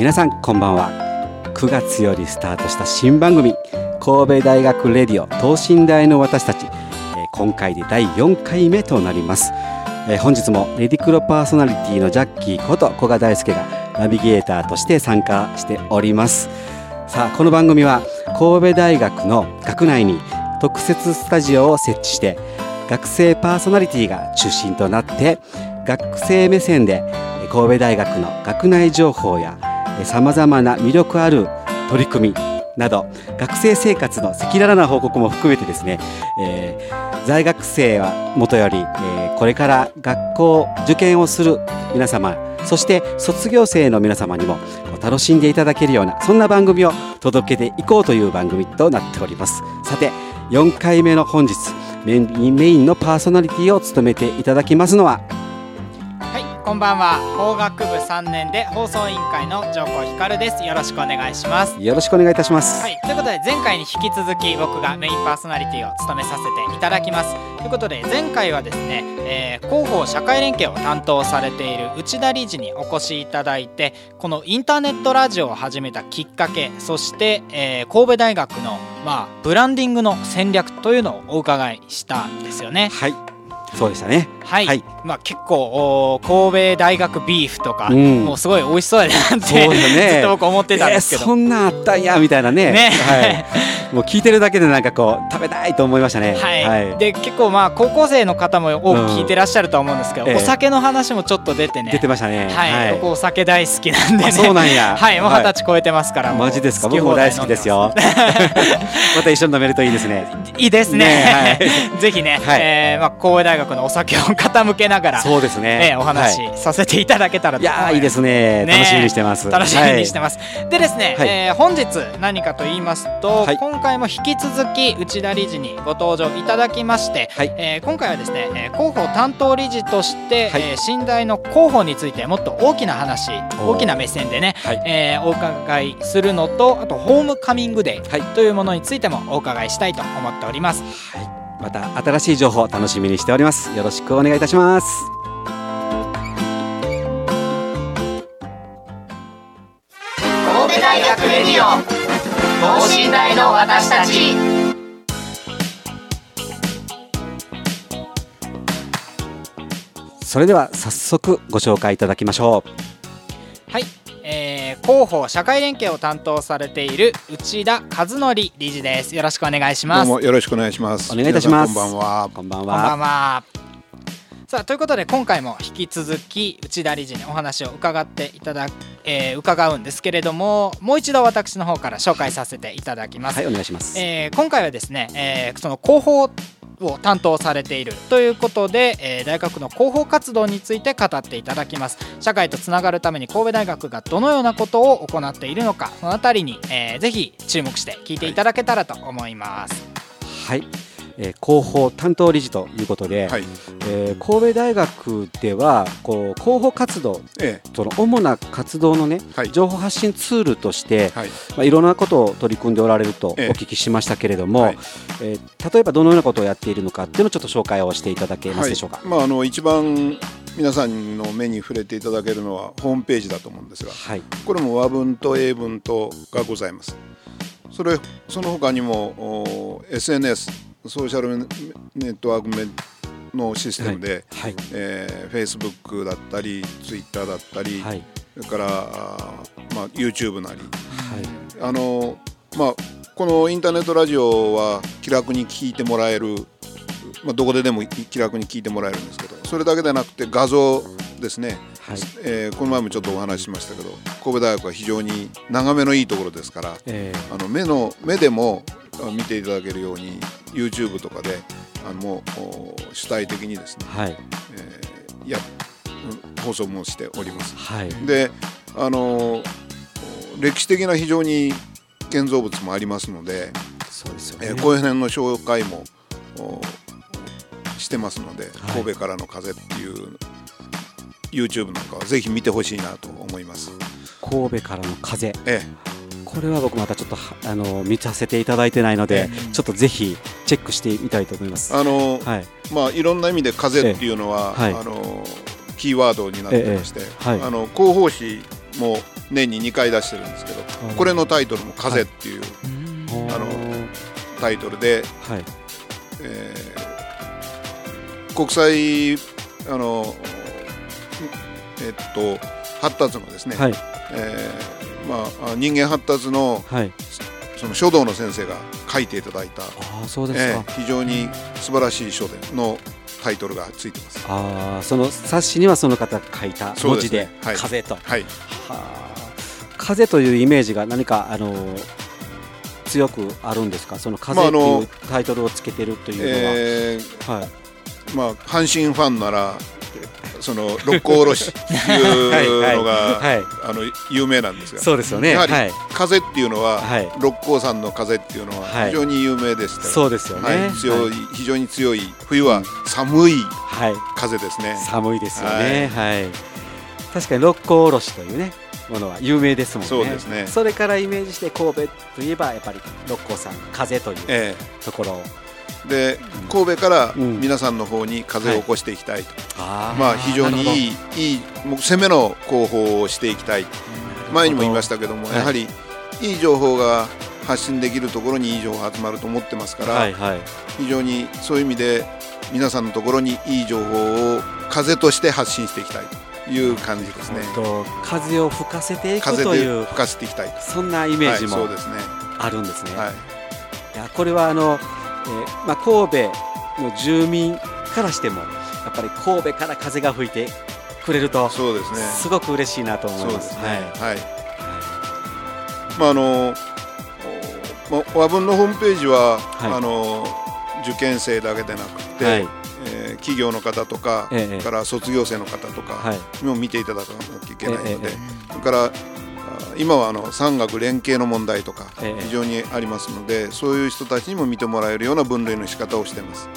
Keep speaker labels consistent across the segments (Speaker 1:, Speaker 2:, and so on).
Speaker 1: 皆さんこんばんは。9月よりスタートした新番組神戸大学レディオ等身大の私たち、えー、今回で第4回目となります、えー、本日もレディクロパーソナリティのジャッキーこと古賀大輔がナビゲーターとして参加しております。さあこの番組は神戸大学の学内に特設スタジオを設置して学生パーソナリティが中心となって学生目線で神戸大学の学内情報やさまざまな魅力ある取り組みなど学生生活の赤裸々な報告も含めてですね、えー、在学生はもとより、えー、これから学校受験をする皆様そして卒業生の皆様にも楽しんでいただけるようなそんな番組を届けていこうという番組となっております。さて4回目の本日メインのパーソナリティを務めていただきますのは
Speaker 2: こんばんは。法学部3年で放送委員会の上皇光です。よろしくお願いします。
Speaker 1: よろしくお願いいたします。
Speaker 2: はい。ということで前回に引き続き僕がメインパーソナリティを務めさせていただきます。ということで前回はですね、えー、広報社会連携を担当されている内田理事にお越しいただいてこのインターネットラジオを始めたきっかけそして、えー、神戸大学のまあブランディングの戦略というのをお伺いしたんですよね。
Speaker 1: はいそうでしたね
Speaker 2: はい、はい、まあ結構神戸大学ビーフとか、うん、もうすごい美味しそうだなって、ね、ずっと僕思ってたんですけど、
Speaker 1: えー、そんなあったんやみたいなねね、はいもう聞いてるだけでなんかこう食べたいと思いましたね。
Speaker 2: はい。はい、で結構まあ高校生の方も多く聞いてらっしゃると思うんですけど、うんお酒の話もちょっと出てね。
Speaker 1: 出てましたね。
Speaker 2: はい。はい、僕お酒大好きなんでね。
Speaker 1: そうなんや。
Speaker 2: はい。もう二十歳超えてますから。
Speaker 1: マジですか？僕も大好きですよ。また一緒に飲めるといいですね。
Speaker 2: いいですね。ねはい、ぜひね、はい、えー、まあ神戸大学のお酒を傾けながら、
Speaker 1: そうですね。
Speaker 2: えー、お話しさせていただけたら
Speaker 1: といやいいですね。楽しみにしてます。
Speaker 2: 楽しみにしてます。でですね、はえ本日何かと言いますと、今回も引き続続き内田理事にご登場いただきまして、はい、えー、今回はですね、えー、広報担当理事として、はい、えー、信頼の広報についてもっと大きな話大きな目線でね、はい、えー、お伺いするのとあとホームカミングデーというものについてもお伺いしたいと思っております。
Speaker 1: はい、また新しい情報楽しみにしております。よろしくお願いいたします。
Speaker 3: 神戸大学レディオ等身大の私たち
Speaker 1: それでは早速ご紹介いただきましょ
Speaker 2: うはい、えー、広報社会連携を担当されている内田和則理事です。よろしくお願いします。
Speaker 4: どうもよろしくお願いします。
Speaker 1: お願いいたします。
Speaker 4: こんばんは。
Speaker 1: こんばんは。
Speaker 2: こんばんは。さあということで今回も引き続き内田理事にお話を伺っていただ、えー、伺うんですけれどももう一度私の方から紹介させていただきます。
Speaker 1: はいお願いします、
Speaker 2: えー、今回はですね、えー、その広報を担当されているということで、えー、大学の広報活動について語っていただきます。社会とつながるために神戸大学がどのようなことを行っているのかそのあたりに、えー、ぜひ注目して聞いていただけたらと思います。
Speaker 1: はい。えー、広報担当理事ということで、はい、えー、神戸大学ではこう広報活動、ええ、その主な活動のね、はい、情報発信ツールとして、はい。まあ、いろんなことを取り組んでおられるとお聞きしましたけれども、えええー、例えばどのようなことをやっているのかっていうのをちょっと紹介をしていただけますでしょうか？
Speaker 4: はい、まあ、あの一番皆さんの目に触れていただけるのはホームページだと思うんですが、はい、これも和文と英文とがございます。それその他にも SNS ソーシャルネットワークのシステムで、はい。はい、えー、Facebook だったり Twitter だったり、はい、それからまあ、YouTube なり、はい、あのまあ、このインターネットラジオは気楽に聞いてもらえる、まあ、どこででも気楽に聞いてもらえるんですけどそれだけでなくて画像ですね、はい。えー、この前もちょっとお話ししましたけど神戸大学は非常に眺めのいいところですから、えー、あの目の目でも見ていただけるように YouTube とかであのもう主体的にですね、はい。えー、や放送もしております。はい、であの歴史的な非常に建造物もありますのでそうですよね、えー、こういう辺の紹介もしてますので、はい、神戸からの風っていう YouTube なんかはぜひ見てほしいなと思います。
Speaker 1: 神戸からの風、ええ、これは僕またちょっとあの見させていただいてないので、ええ、ちょっとぜひチェックしてみたいと思います。
Speaker 4: あの、はい、まあいろんな意味で風っていうのは、えはい、あのキーワードになってまして、はい、あの広報誌も年に2回出してるんですけど、これのタイトルも「風」っていう、あのタイトルで、はい。えー、国際あのえっと発達のですね、はいえーまあ、人間発達の,、はい、その書道の先生が書いていただいたあそうですか、えー、非常に素晴らしい書伝のタイトルがついてます。
Speaker 1: ああその冊子にはその方が書いた文字で「でね、風」と。はい、は風というイメージが何かあの強くあるんですか？その風っていうタイトルをつけてるというのは、まあえー、はい。
Speaker 4: まあ、阪神ファンならその六甲おろしっていう のがはい、あの有名なんですが
Speaker 1: そうですよね。
Speaker 4: やはり、風っていうのは、はい、六甲山の風っていうのは非常に有名でした、
Speaker 1: そうですよね、
Speaker 4: 強い、非常に強い冬は寒い風ですね、
Speaker 1: 寒いですよね。はい、確かに六甲おろしというねものは有名ですもんね。そうですね。それからイメージして神戸といえばやっぱり六甲山風というところを、
Speaker 4: えで神戸から皆さんの方に風を起こしていきたいと、はい、まあ非常にいいいい攻めの広報をしていきたい。前にも言いましたけども、やはりいい情報が発信できるところにいい情報が集まると思ってますから、はいはい、非常にそういう意味で皆さんのところにいい情報を風として発信していきたいと。いう感じですね。
Speaker 1: と風を吹かせていくという
Speaker 4: 吹かせていきたい
Speaker 1: そんなイメージも、はい、あるんですね。はい、いやこれはあの、えー、まあ神戸の住民からしてもやっぱり神戸から風が吹いてくれるとそうですね。すごく嬉しいなと思います。すね、はい。はい。
Speaker 4: まああの和文のホームページは、はい、あの受験生だけでなくて、はい。えー、企業の方とか、ええ、から卒業生の方とかにも見ていただかなきゃいけないので、それから今はあの産学連携の問題とか非常にありますので、そういう人たちにも見てもらえるような分類の仕方をしています。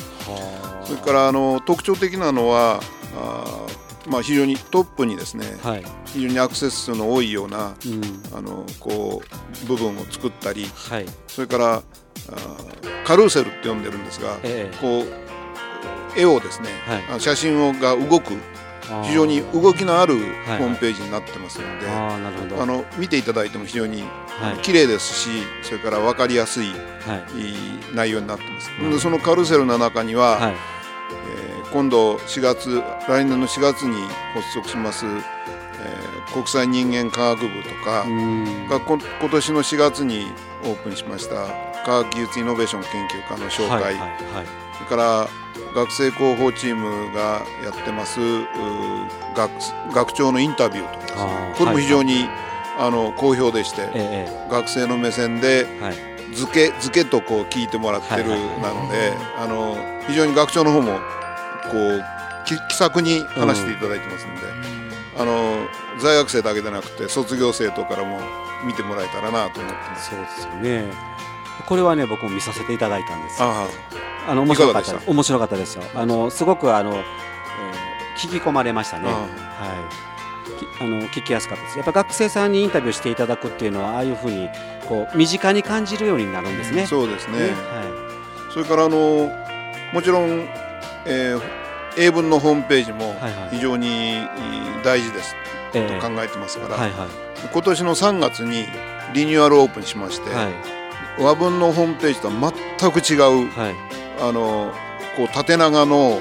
Speaker 4: それからあの特徴的なのはあまあ、非常にトップにですね、はい、非常にアクセス数の多いような、うん、あのこう部分を作ったり、はい、それからあカルーセルって呼んでるんですが、ええ、こう絵をですね、はい、写真をが動く非常に動きのあるホームページになってますので、はいはい、あの見ていただいても非常に綺麗ですし、それから分かりやすい、内容になってます。でそのカルセルの中には、えー、今度4月来年の4月に発足します、えー、国際人間科学部とかが今年の4月にオープンしました科学技術イノベーション研究科の紹介、はいはいはい、それから学生広報チームがやってます学学長のインタビューとかこれも非常に、はい、あの好評でして、ええ、学生の目線で、はい、図け図けとこう聞いてもらってるなので、あの非常に学長の方もこう気気さくに話していただいてますので、うん、あの在学生だけでなくて卒業生とからも見てもらえたらなと思ってます。
Speaker 1: そうですよねこれはね僕も見させていただいたんですああ。の面白かった面白かったですよ。あのすごくあの、えー、聞き込まれましたね。はい。あの聞きやすかったです。やっぱ学生さんにインタビューしていただくっていうのはああいうふうにこう身近に感じるようになるんですね。
Speaker 4: そうですね、ね、はい。それからあのもちろん、えー、英文のホームページも非常に大事です。と考えてますから、はいはい、今年の3月にリニューアルオープンしまして、はい、和文のホームページとは全く違う、はい、あのこう縦長の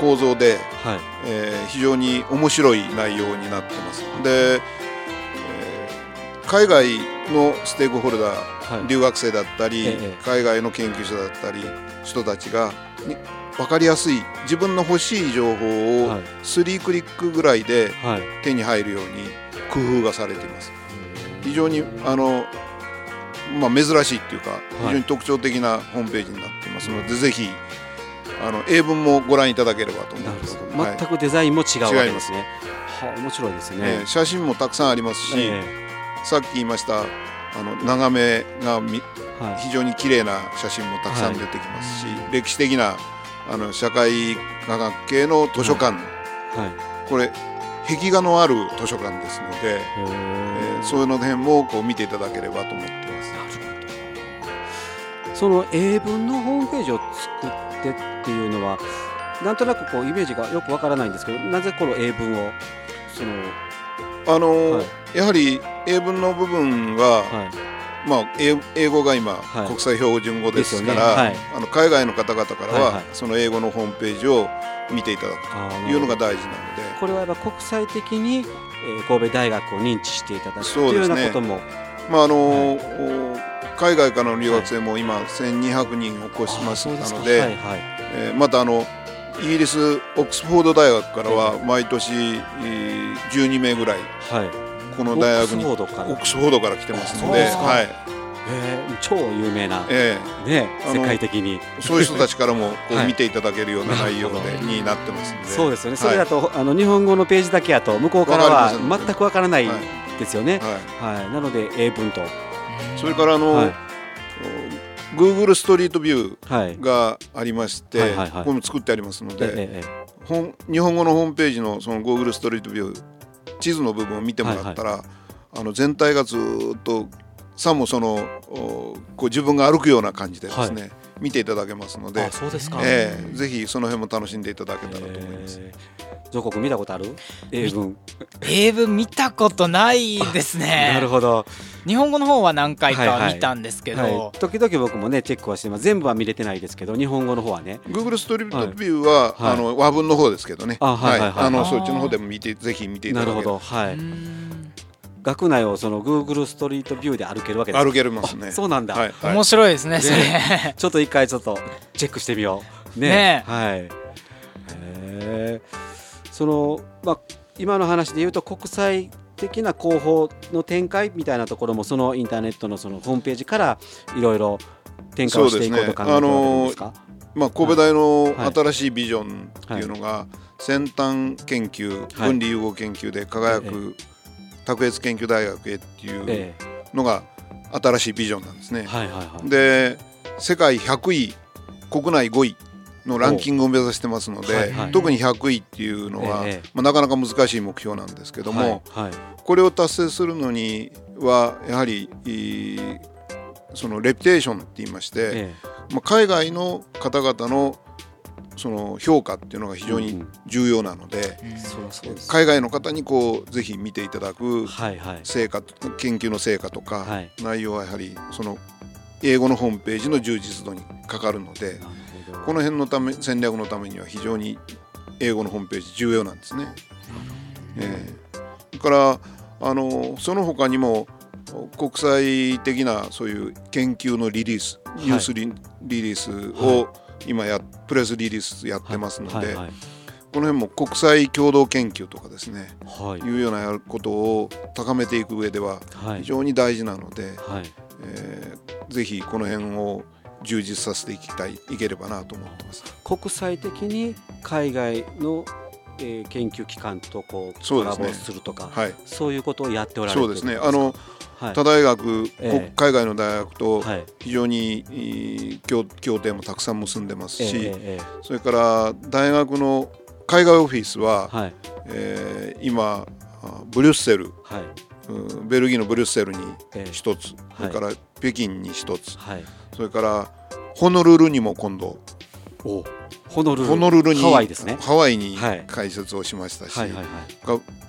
Speaker 4: 構造で、うんはい、えー、非常に面白い内容になってます。で、えー、海外のステークホルダー、はい、留学生だったり、ええ、海外の研究者だったり人たちが分かりやすい自分の欲しい情報を3クリックぐらいで手に入るように工夫がされています。非常にあのまあ、珍しいっていうか非常に特徴的なホームページになっていますので、ぜひあの英文もご覧いただければと思います。
Speaker 1: 全くデザインも違うわけですね。はあ、面白いですね、え
Speaker 4: ー、写真もたくさんありますし、えー、さっき言いましたあの眺めがみ、はい、非常に綺麗な写真もたくさん出てきますし、はい、歴史的なあの社会科学系の図書館、はい、これ壁画のある図書館ですので、えー、そういうの辺もこう見ていただければと思ってます。
Speaker 1: その英文のホームページを作ってっていうのはなんとなくこうイメージがよくわからないんですけどなぜこの英文をその
Speaker 4: あの、はい、やはり英文の部分は、はい。まあ、英語が今、はい、国際標準語ですから、ね。はい、あの海外の方々からは、はいはい、その英語のホームページを見ていただくというのが大事なので。
Speaker 1: これはやっぱ国際的に、えー、神戸大学を認知していただくというようなことも。
Speaker 4: まああの海外からの留学生も今1200人を超しますなので、はい。はい、えー、またあのイギリスオックスフォード大学からは毎年12名ぐらい、この大学にオックスフォードから。来てますので、
Speaker 1: 超有名な、えー、ね、世界的に。
Speaker 4: そういう人たちからもこう見ていただけるような内容で、になってますので。
Speaker 1: そうですよね、それだとあの日本語のページだけやと向こうからは全くわからないですよね、はい。なので英文と。
Speaker 4: それからあの、Google ストリートビューがありまして、これも作ってありますので、日本語のホームページのその Google ストリートビュー地図の部分を見てもらったら、あの全体がずっとさもそのこう自分が歩くような感じでですね、見ていただけますので
Speaker 1: そうですか、
Speaker 4: えー、ぜひその辺も楽しんでいただけたらと思います。
Speaker 1: 上国見たことある？英文。
Speaker 2: 英文見たことないですね。
Speaker 1: なるほど。
Speaker 2: 日本語の方は何回か見たんですけど、はい。はいはい、
Speaker 1: 時々僕もねチェックはしてます。全部は見れてないですけど日本語の方はね。
Speaker 4: Google ストリートビューは、はい、あの和文の方ですけどね。あ、はいはいあのそっちの方でも見てぜひ見ていただけ
Speaker 1: なるほど。はい学内をその Google ストリートビューで歩けるわけです。
Speaker 4: 歩けますね。
Speaker 1: そうなんだ、
Speaker 2: はいはい、面白いですねそれ。
Speaker 1: ちょっと一回ちょっとチェックしてみよう。ね。ね。はい。へえそのまあ今の話で言うと国際的な広報の展開みたいなところもそのインターネットのそのホームページからいろいろ展開をしていこうと考えてるんですか、ね、
Speaker 4: まあ、神戸大の新しいビジョンっていうのが、先端研究、分離融合研究で輝く卓越研究大学へっていうのが新しいビジョンなんですね。で世界100位国内5位のランキングを目指してますので、はいはい、特に100位っていうのは、えまあ、なかなか難しい目標なんですけども、はいはい、これを達成するのにはやはりそのレピュテーションって言いまして、え。まあ、海外の方々のその評価っていうのが非常に重要なので、海外の方にこうぜひ見ていただく成果、研究の成果とか、内容はやはりその英語のホームページの充実度にかかるのでこの辺のため戦略のためには非常に英語のホームページ重要なんですね。えー、からあのその他にも国際的なそういう研究のリリースニュースリ,、リースを、今やプレスリリースやってますので、この辺も国際共同研究とかですね、はい、いうようなやることを高めていく上では非常に大事なので、はい。えー、ぜひこの辺を充実させていきたいいければなと思ってます。
Speaker 1: 国際的に海外のえー、研究機関とこうコラボするとか、ねはい、そういうことをやっておられる
Speaker 4: そうですね。あの他大学、えー、海外の大学と非常に協協定もたくさん結んでますし、えー、それから大学の海外オフィスは、はい、えー、今ブリュッセル、はい、ベルギーのブリュッセルに1つ、それから北京に1つ、それからホノルルにも今度
Speaker 1: ホノルルホノルルにハワイですね。
Speaker 4: ハワイに開設をしましたし、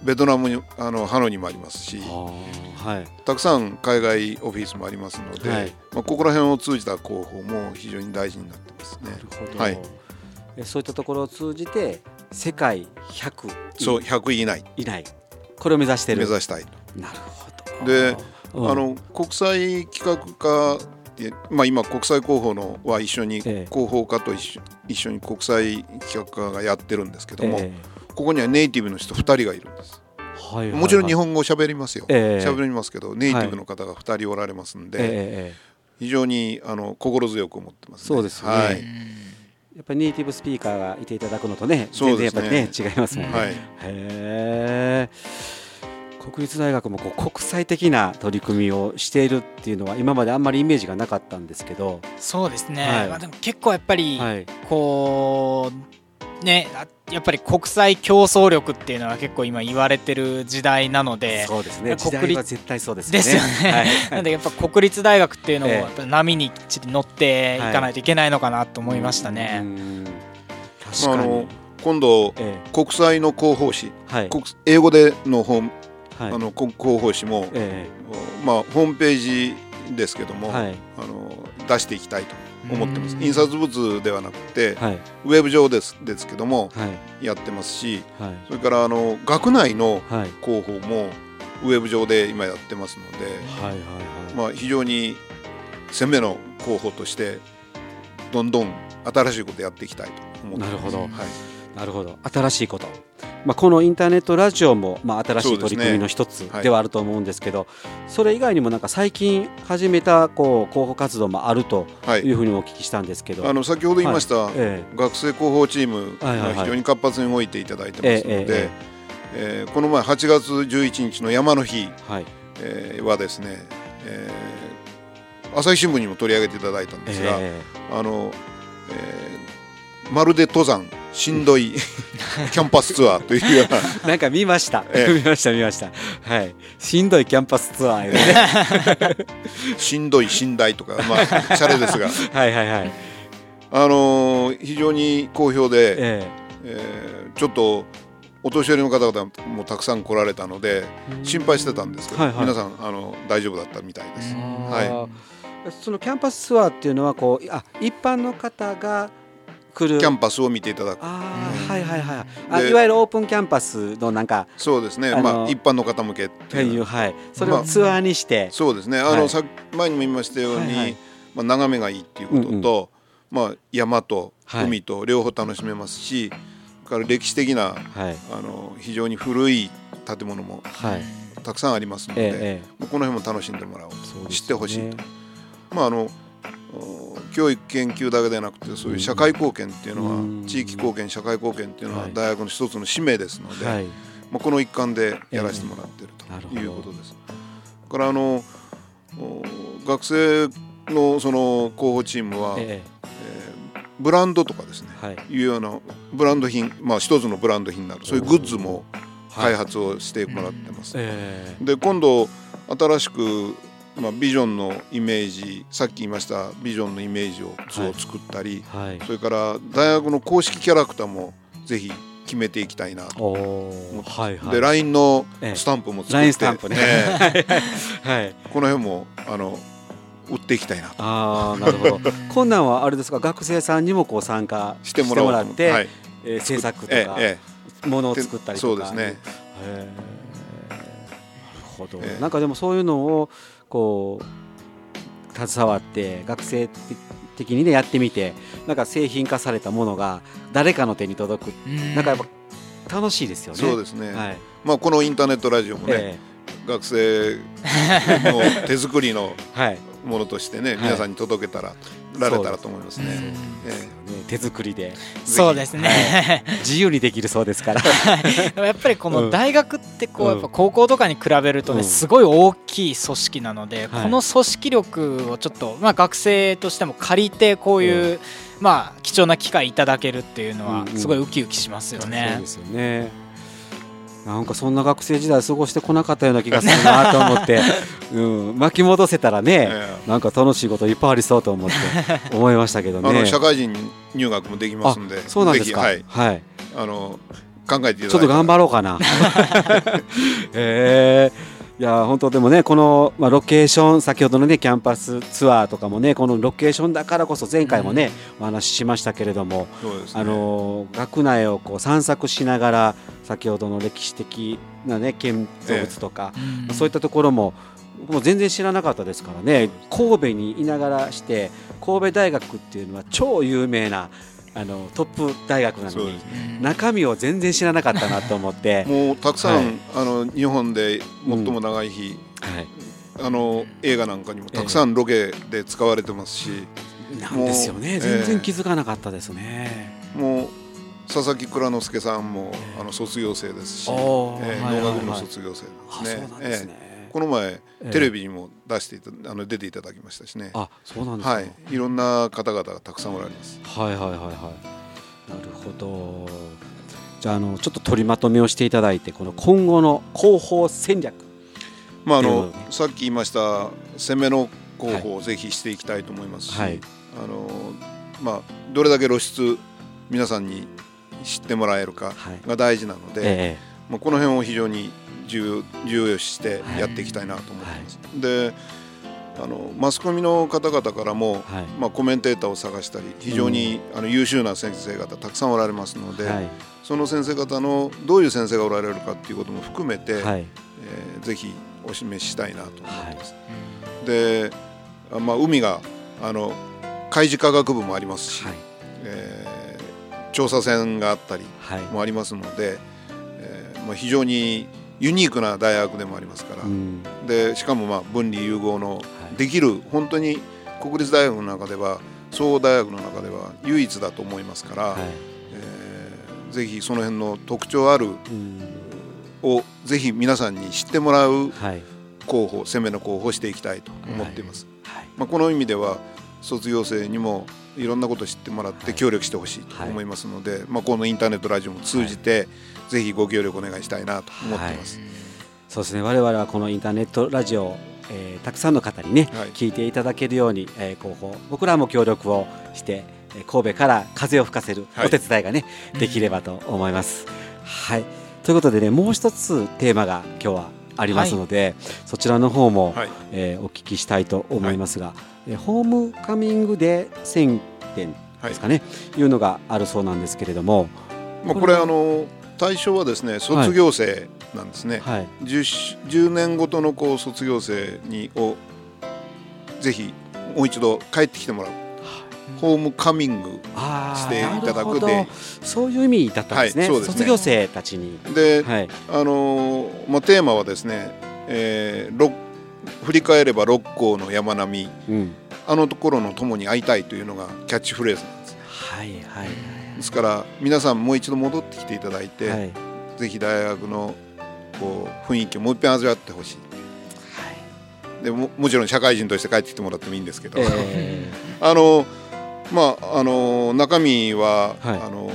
Speaker 4: ベトナムにあのハノイにもありますし、はい、たくさん海外オフィスもありますので、はい、まあ、ここら辺を通じた広報も非常に大事になってますね。なるほど、はい、
Speaker 1: そういったところを通じて世界100
Speaker 4: そう100位以内。
Speaker 1: 以内。これを目指してる。
Speaker 4: 目指したい
Speaker 1: と。なるほど。
Speaker 4: で、うん、あの国際企画化まあ、今国際広報のは一緒に広報課と一緒一緒に国際企画課がやってるんですけども、ここにはネイティブの人2人がいるんです。はいはいはい、もちろん日本語喋りますよ。喋、え。ー、りますけどネイティブの方が2人おられますんで、えー、非常にあの心強く思ってます、ね、
Speaker 1: そうですね、はい、やっぱりネイティブスピーカーがいていただくのとね全然やっぱりね、ね、違いますもんね。はい、へえ国立大学もこう国際的な取り組みをしているっていうのは今まであんまりイメージがなかったんですけど。
Speaker 2: そうですね、はい、まあ、でも結構やっぱりこう、ねやっぱり国際競争力っていうのは結構今言われてる時代なので
Speaker 1: そうですね。国立は絶対そうです
Speaker 2: ね。ですよね、はい、なんでやっぱ国立大学っていうのも波にきっちり乗っていかないといけないのかなと思いましたね。
Speaker 4: 確かに、今度、ええ、国際の広報誌、はい、英語での本はい、あの広報誌も、えー、まあ、ホームページですけども、はい、あの出していきたいと思ってます。印刷物ではなくて、はい、ウェブ上ですですけども、やってますし、それからあの学内の広報もウェブ上で今やってますので、はいはいはい。まあ、非常に鮮明の広報としてどんどん新しいことやっていきたいと思ってます。なるほど、はい。
Speaker 1: なるほど。新しいこと、まあ、このインターネットラジオも、まあ、新しい取り組みの一つではあると思うんですけどそ、れ以外にもなんか最近始めたこう広報活動もあるとい。うふうにお聞きしたんですけど、
Speaker 4: はい、あの先ほど言いました、学生広報チームが非常に活発に動いていただいてますので、ええー、この前8月11日の山の日、はい。えー、はですね、えー、朝日新聞にも取り上げていただいたんですが、えー、あのえー、まるで登山しんどい キャンパスツアーというよう
Speaker 1: な。なんか見ました、ええ、見ました見ました。はい。しんどいキャンパスツアー、ね、
Speaker 4: しんどい寝台とかまあシャレですが。
Speaker 1: はいはいはい。
Speaker 4: あのー、非常に好評で、ええ。えー、ちょっとお年寄りの方々もたくさん来られたので心配してたんですけど、はいはい、皆さんあの大丈夫だったみたいです。は
Speaker 1: い、そのキャンパスツアーっていうのはこうあ一般の方が
Speaker 4: キャンパスを見ていただく。
Speaker 1: あ、うん、はいはいはい。あいわゆるオープンキャンパスのなんか
Speaker 4: そうですね。まあ一般の方向けって
Speaker 1: いう。はい。それをツアーにして、ま
Speaker 4: あ、そうですね。あの、はい、さ前にも言いましたように、はいはい、まあ、眺めがいいっていうことと、うんうん、まあ、山と海と両方楽しめますし、から歴史的な、はい、あの非常に古い建物も、はい、たくさんありますので、ええ、この辺も楽しんでもらおうと、ね、知ってほしいと。まああの教育研究だけでなくてそういう社会貢献っていうのは地域貢献社会貢献っていうのは大学の一つの使命ですので、はい、まあ、この一環でやらせてもらっているということです。だからあの学生のその広報チームは、ええ。ー、ブランドとかですね、はい、いうようなブランド品まあ一つのブランド品などそういうグッズも開発をしてもらってます。で今度新しくまあ、ビジョンのイメージさっき言いましたビジョンのイメージを図を作ったり、はい。はい、それから大学の公式キャラクターもぜひ決めていきたいな。とはいはい、で LINE のスタンプも作って、ええ、スタンプね、はい、この辺もあの売っていきたいな。
Speaker 1: あなるほど。困難はあれですか学生さんにもこう参加してもらって、はい。えー、制作とか、ええ、ものを作ったりとか。
Speaker 4: そうですね。
Speaker 1: なるほど、ええ、なんかでもそういうのをこう携わって学生的にねやってみてなんか製品化されたものが誰かの手に届く。なんかやっぱ楽しいですよね。
Speaker 4: そうですね、はい、まあ、このインターネットラジオもね、えー、学生の手作りの ものとしてね、はい、皆さんに届けたら、られたらと思いますね。え
Speaker 1: ー、手作りで。
Speaker 2: そうですね、
Speaker 1: はい、自由にできるそうですから。
Speaker 2: やっぱりこの大学ってこう、やっぱ高校とかに比べるとね、すごい大きい組織なので、この組織力をちょっと、まあ、学生としても借りてこういう、まあ、貴重な機会いただけるっていうのはすごいウキウキしますよね。
Speaker 1: そうですよねなんかそんな学生時代過ごしてこなかったような気がするなと思って、うん、巻き戻せたらね、なんか楽しいこといっぱいありそうと思って思いましたけどね。
Speaker 4: 社会人入学もできますんで、
Speaker 1: そうなんですか。はい、はい、
Speaker 4: あの考えて
Speaker 1: ちょっと頑張ろうかな。えーいや本当でもねこの、まあ、ロケーション先ほどのねキャンパスツアーとかもねこのロケーションだからこそ前回もね、うん、お話ししましたけれども、ね、あの学内をこう散策しながら先ほどの歴史的なね建造物とか、ええ、そういったところももう全然知らなかったですからね神戸にいながらして神戸大学っていうのは超有名なあのトップ大学なのに、中身を全然知らなかったなと思って。
Speaker 4: もうたくさん、はい、あの日本で最も長い日、うんはい、あの映画なんかにもたくさんロケで使われてますし、
Speaker 1: えー、なんですよね。全然気づかなかったですね。
Speaker 4: もう佐々木蔵之介さんもあの卒業生ですし、えー、農学部の卒業生ですね。この前、テレビにも出していたあの出ていただきましたしね。
Speaker 1: あ、そうなんですか。
Speaker 4: はい、いろんな方々がたくさんおられます。
Speaker 1: はいはいはいはい。なるほど。じゃああのちょっと取りまとめをしていただいてこの今後の広報戦略。
Speaker 4: まああの、ね、さっき言いました攻めの広報をぜひしていきたいと思いますし、はい、あのまあどれだけ露出皆さんに知ってもらえるかが大事なので、はいえまあこの辺を非常に重要視してやっていきたいなと思ってます。はい、であのマスコミの方々からも、はい、まあ、コメンテーターを探したり非常に、うん、あの優秀な先生方たくさんおられますので、はい、その先生方のどういう先生がおられるかっていうことも含めて、はい、えー、ぜひお示ししたいなと思ってます。で、まあ、海があの海事科学部もありますし、はい、えー、調査船があったりもありますので、えーまあ、非常にユニークな大学でもありますから、うん、でしかもまあ分離融合のできる、はい、本当に国立大学の中では総合大学の中では唯一だと思いますから、はい、えー、ぜひその辺の特徴ある、うん、をぜひ皆さんに知ってもらう候補、はい、攻めの候補をしていきたいと思っています。はい、まあ、この意味では卒業生にもいろんなことを知ってもらって協力してほしいと思いますので、まあ、このインターネットラジオも通じて、ぜひご協力お願いしたいなと思ってます。はい、
Speaker 1: そうですね。我々はこのインターネットラジオえー、たくさんの方にね、はい、聞いていただけるように、えー、広報僕らも協力をして、えー、神戸から風を吹かせるお手伝いがね、はい、できればと思います。はい、ということでねもう一つテーマが今日はありますので、はい、そちらの方も、はい、えー、お聞きしたいと思いますが、ホームカミングで1000点ですかね、い、うのがあるそうなんですけれども、
Speaker 4: まあ、これあの対象はですね卒業生なんですね、はい、10, 10, 年ごとのこう卒業生にをぜひもう一度帰ってきてもらう。ホームカミングしていただくで。
Speaker 1: そういう意味だったんですね。はい、すね。卒業生たちに。
Speaker 4: で、はい、あのまあ、テーマはですね、えー、振り返れば六甲の山並み、うん、あのところの友に会いたいというのがキャッチフレーズなんです、はいはい、ですから皆さんもう一度戻ってきていただいて、はい、ぜひ大学のこう雰囲気をもう一遍味わってほしい、はい、でももちろん社会人として帰ってきてもらってもいいんですけど、えー、あのまああの中身は、はい、あの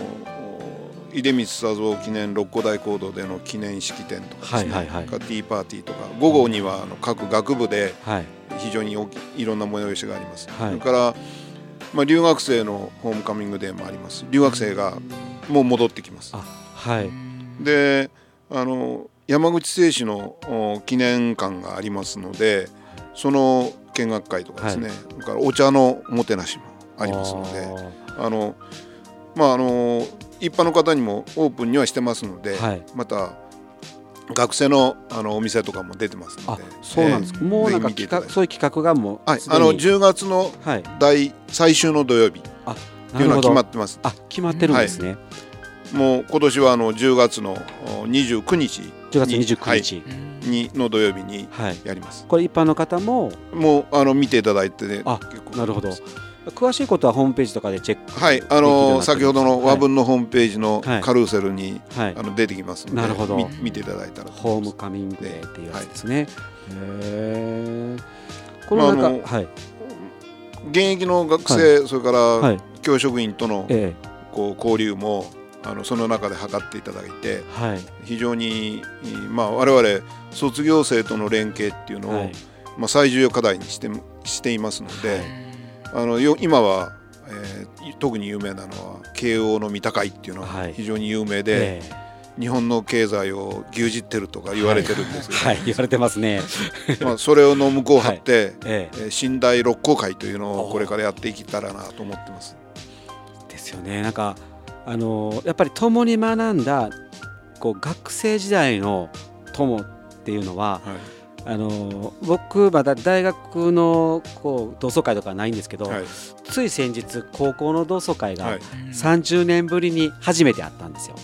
Speaker 4: 出光佐三記念六甲大講堂での記念式典とかですね、はいはいはい、ティーパーティーとか午後にはあの各学部で非常にいろんな催しがあります。はい、それからまあ、留学生のホームカミングデーもあります。留学生がもう戻ってきます。はい、であの山口製紙の記念館がありますのでその見学会とかですね、はい、からお茶のおもてなしもありますので。あのまああの一般の方にもオープンにはしてますので、はい、また学生のあのお店とかも出てますので。
Speaker 1: そうなんです、えー、もうなんかそういう企画がも
Speaker 4: うはい。あの10月の第、最終の土曜日。っていうのは決まってます。
Speaker 1: あ決まってるんですね、はい、
Speaker 4: もう今年はあの10月の29日。
Speaker 1: 10月29日、
Speaker 4: にの土曜日にやります、
Speaker 1: はい、これ一般の方も
Speaker 4: もうあの見ていただいてね。
Speaker 1: あ結構。なるほど詳しいことはホームページとかでチェック
Speaker 4: はいあの先ほどの和文のホームページのカルーセルに、はい、あの出てきますので、なるほど。見ていただいたら
Speaker 1: ホームカミングデーっていうやつですね、はい、へえこの中、まあ、はい。
Speaker 4: 現役の学生、はい、それから教職員との、こう交流もあのその中で測っていただいて、はい、非常に、まあ、我々卒業生との連携っていうのを、はい、まあ、最重要課題にしてしていますので、あの今は、えー、特に有名なのは慶応の三鷹会っていうのは非常に有名で、日本の経済を牛耳ってるとか言われてるんですけど、
Speaker 1: はい、はい、言われてますね。
Speaker 4: まあそれをの向こう張って、は い、ええ寝台六甲会というのをこれからやっていけたらなと思ってます。
Speaker 1: ですよね。なんかあのやっぱり共に学んだこう学生時代の友っていうのは、はいあの僕まだ大学のこう同窓会とかないんですけど、はい、つい先日高校の同窓会が30年ぶりに初めてあったんですよ。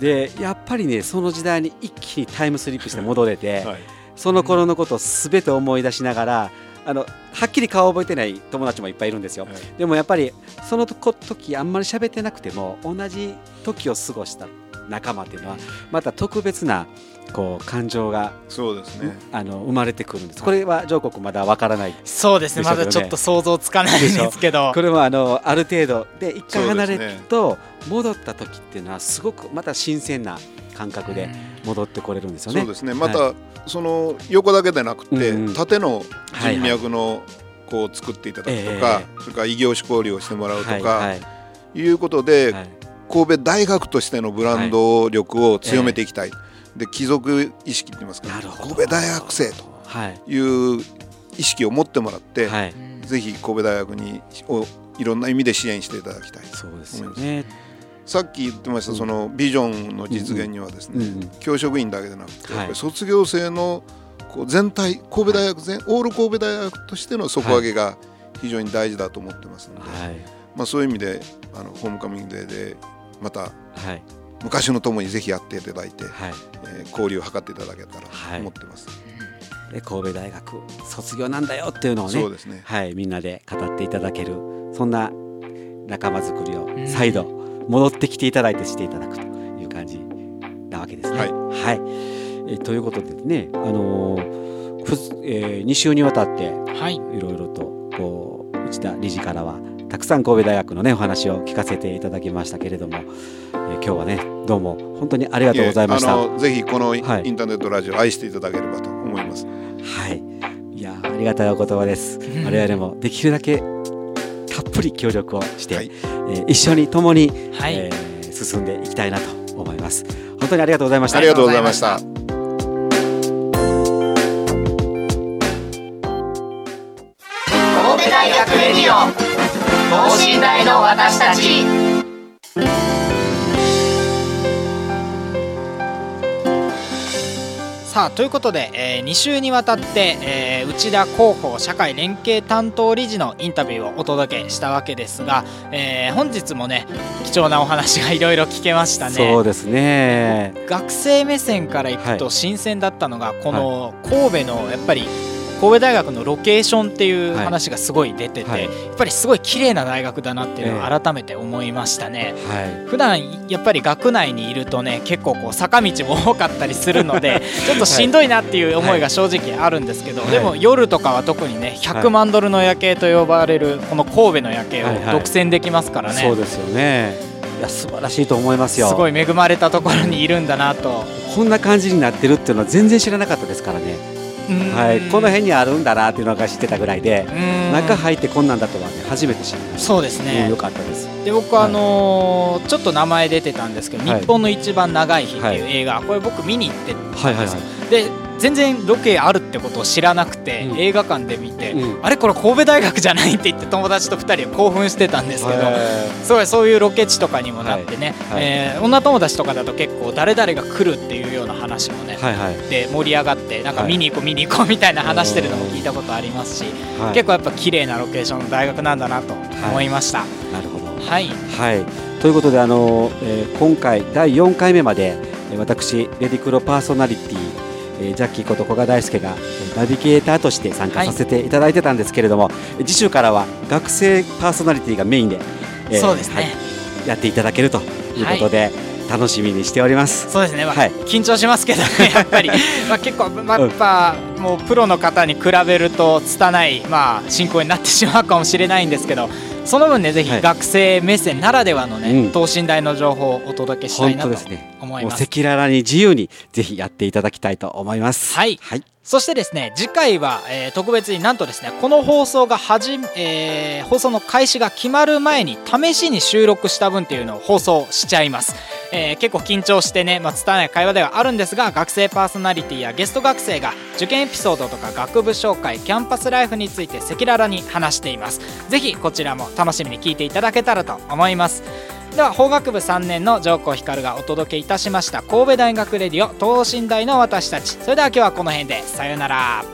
Speaker 1: でやっぱりねその時代に一気にタイムスリップして戻れて、はい、その頃のことを全て思い出しながらあのはっきり顔を覚えてない友達もいっぱいいるんですよ、はい、でもやっぱりその時あんまり喋ってなくても同じ時を過ごした仲間っていうのはまた特別なこう感情が
Speaker 4: そうですね。
Speaker 1: あの生まれてくるんです。これは上国まだわからない、ね、
Speaker 2: そうですね。まだちょっと想像つかないんですけど、
Speaker 1: これはあのある程度で一回離れると戻った時っていうのはすごくまた新鮮な感覚で戻ってこれるんですよね。
Speaker 4: そうですね。また、はい、その横だけでなくて、うん、縦の人脈のこう作っていただくとか、はいはい、それから異業種交流をしてもらうとか、はいはい、いうことで、はい、神戸大学としてのブランド力を強めていきたい。はいで貴族意識って言いますか。神戸大学生とい。う意識を持ってもらって、はい、ぜひ神戸大学にをいろんな意味で支援していただきたい
Speaker 1: そうですよね。
Speaker 4: さっき言ってましたそのビジョンの実現にはですね、うんうん、教職員だけでなくて、はい、卒業生のこう全体神戸大学全オール神戸大学としての底上げが非常に大事だと思ってますので、はい、まあ、そういう意味であのホームカミングデーでまた、はい、昔のともにぜひやっていただいて、はい。えー、交流を図っていただけたらと思ってます。
Speaker 1: はい、神戸大学卒業なんだよっていうのをねそうですね、はい、みんなで語っていただけるそんな仲間づくりを再度戻ってきていただいてしていただくという感じなわけですね。はい、はい、えということでね、あのーえー、2週にわたっていろいろとこう内田理事からはたくさん神戸大学のねお話を聞かせていただきましたけれども、えー、今日はねどうも本当にありがとうございました。
Speaker 4: ぜひこのインターネットラジオ愛していただければと思います。
Speaker 1: はい。いやありがたいお言葉です、我々もできるだけたっぷり協力をして、はい、えー、一緒に共に、はい、えー、進んでいきたいなと思います。本当にありがとうございました。
Speaker 4: ありがとうございました。神
Speaker 3: 戸大学レディオ等身大の私たち
Speaker 2: さあということで、えー、2週にわたって、えー、内田広報社会連携担当理事のインタビューをお届けしたわけですが、えー、本日もね貴重なお話がいろいろ聞けましたね。
Speaker 1: そうですね。
Speaker 2: 学生目線からいくと新鮮だったのが、はい、この神戸のやっぱり神戸大学のロケーションっていう話がすごい出てて、はい、やっぱりすごい綺麗な大学だなっていうのを改めて思いましたね、はい、普段やっぱり学内にいるとね結構こう坂道も多かったりするのでちょっとしんどいなっていう思いが正直あるんですけど、はい、でも夜とかは特にね100万ドルの夜景と呼ばれるこの神戸の夜景を独占できますからね、
Speaker 1: そうですよね。いや素晴らしいと思いますよ。
Speaker 2: すごい恵まれたところにいるんだなと。
Speaker 1: こんな感じになってるっていうのは全然知らなかったですからねはい、この辺にあるんだなっていうのが知ってたぐらいで中入ってこんなんだとはね初めて知りました。
Speaker 2: そうですね、
Speaker 1: よかったです。
Speaker 2: で僕、あのー、ちょっと名前出てたんですけど「日本の一番長い日」っていう映画、これ僕見に行ってたんですよ、はいはいはい、で全然ロケあるってことを知らなくて、うん、映画館で見て、うん、あれこれ神戸大学じゃないって言って友達と2人興奮してたんですけどすごいそういうロケ地とかにもなってね、はいはい、えー、女友達とかだと結構誰々が来るっていうような話もね、はいはい、で盛り上がってなんか見に行こう 見に行こうみたいな話してるのも聞いたことありますし、はい、結構やっぱ綺麗なロケーションの大学なんだなと思いました。
Speaker 1: なるほど。
Speaker 2: はい、
Speaker 1: はい、ということであの、えー、今回第4回目まで私レディクロパーソナリティえー、ジャッキーこと古賀大輔がナビゲーターとして参加させていただいてたんですけれども、はい、次週からは学生パーソナリティがメインで、
Speaker 2: えー、そうですね、はい、
Speaker 1: やっていただけるということで、はい、楽しみにしております。
Speaker 2: そうですね、まあ、はい、緊張しますけどね やっぱり。まあ結構、まあ、やっぱ、もうプロの方に比べると拙い、まあ、進行になってしまうかもしれないんですけどその分ねぜひ学生目線ならではのね、はい、等身大の情報をお届けしたいなと思います。
Speaker 1: 赤裸々に自由にぜひやっていただきたいと思います。
Speaker 2: はい。はい、そしてですね次回は、えー、特別になんとですねこの放送がはじ、えー、放送の開始が決まる前に試しに収録した分っていうのを放送しちゃいます。えー、結構緊張してね、まあ、伝わない会話ではあるんですが学生パーソナリティやゲスト学生が受験エピソードとか学部紹介キャンパスライフについて赤裸々に話しています。ぜひこちらも楽しみに聞いていただけたらと思います。では法学部3年の上皇光がお届けいたしました神戸大学レディオ等身大の私たち。それでは今日はこの辺で。さようなら。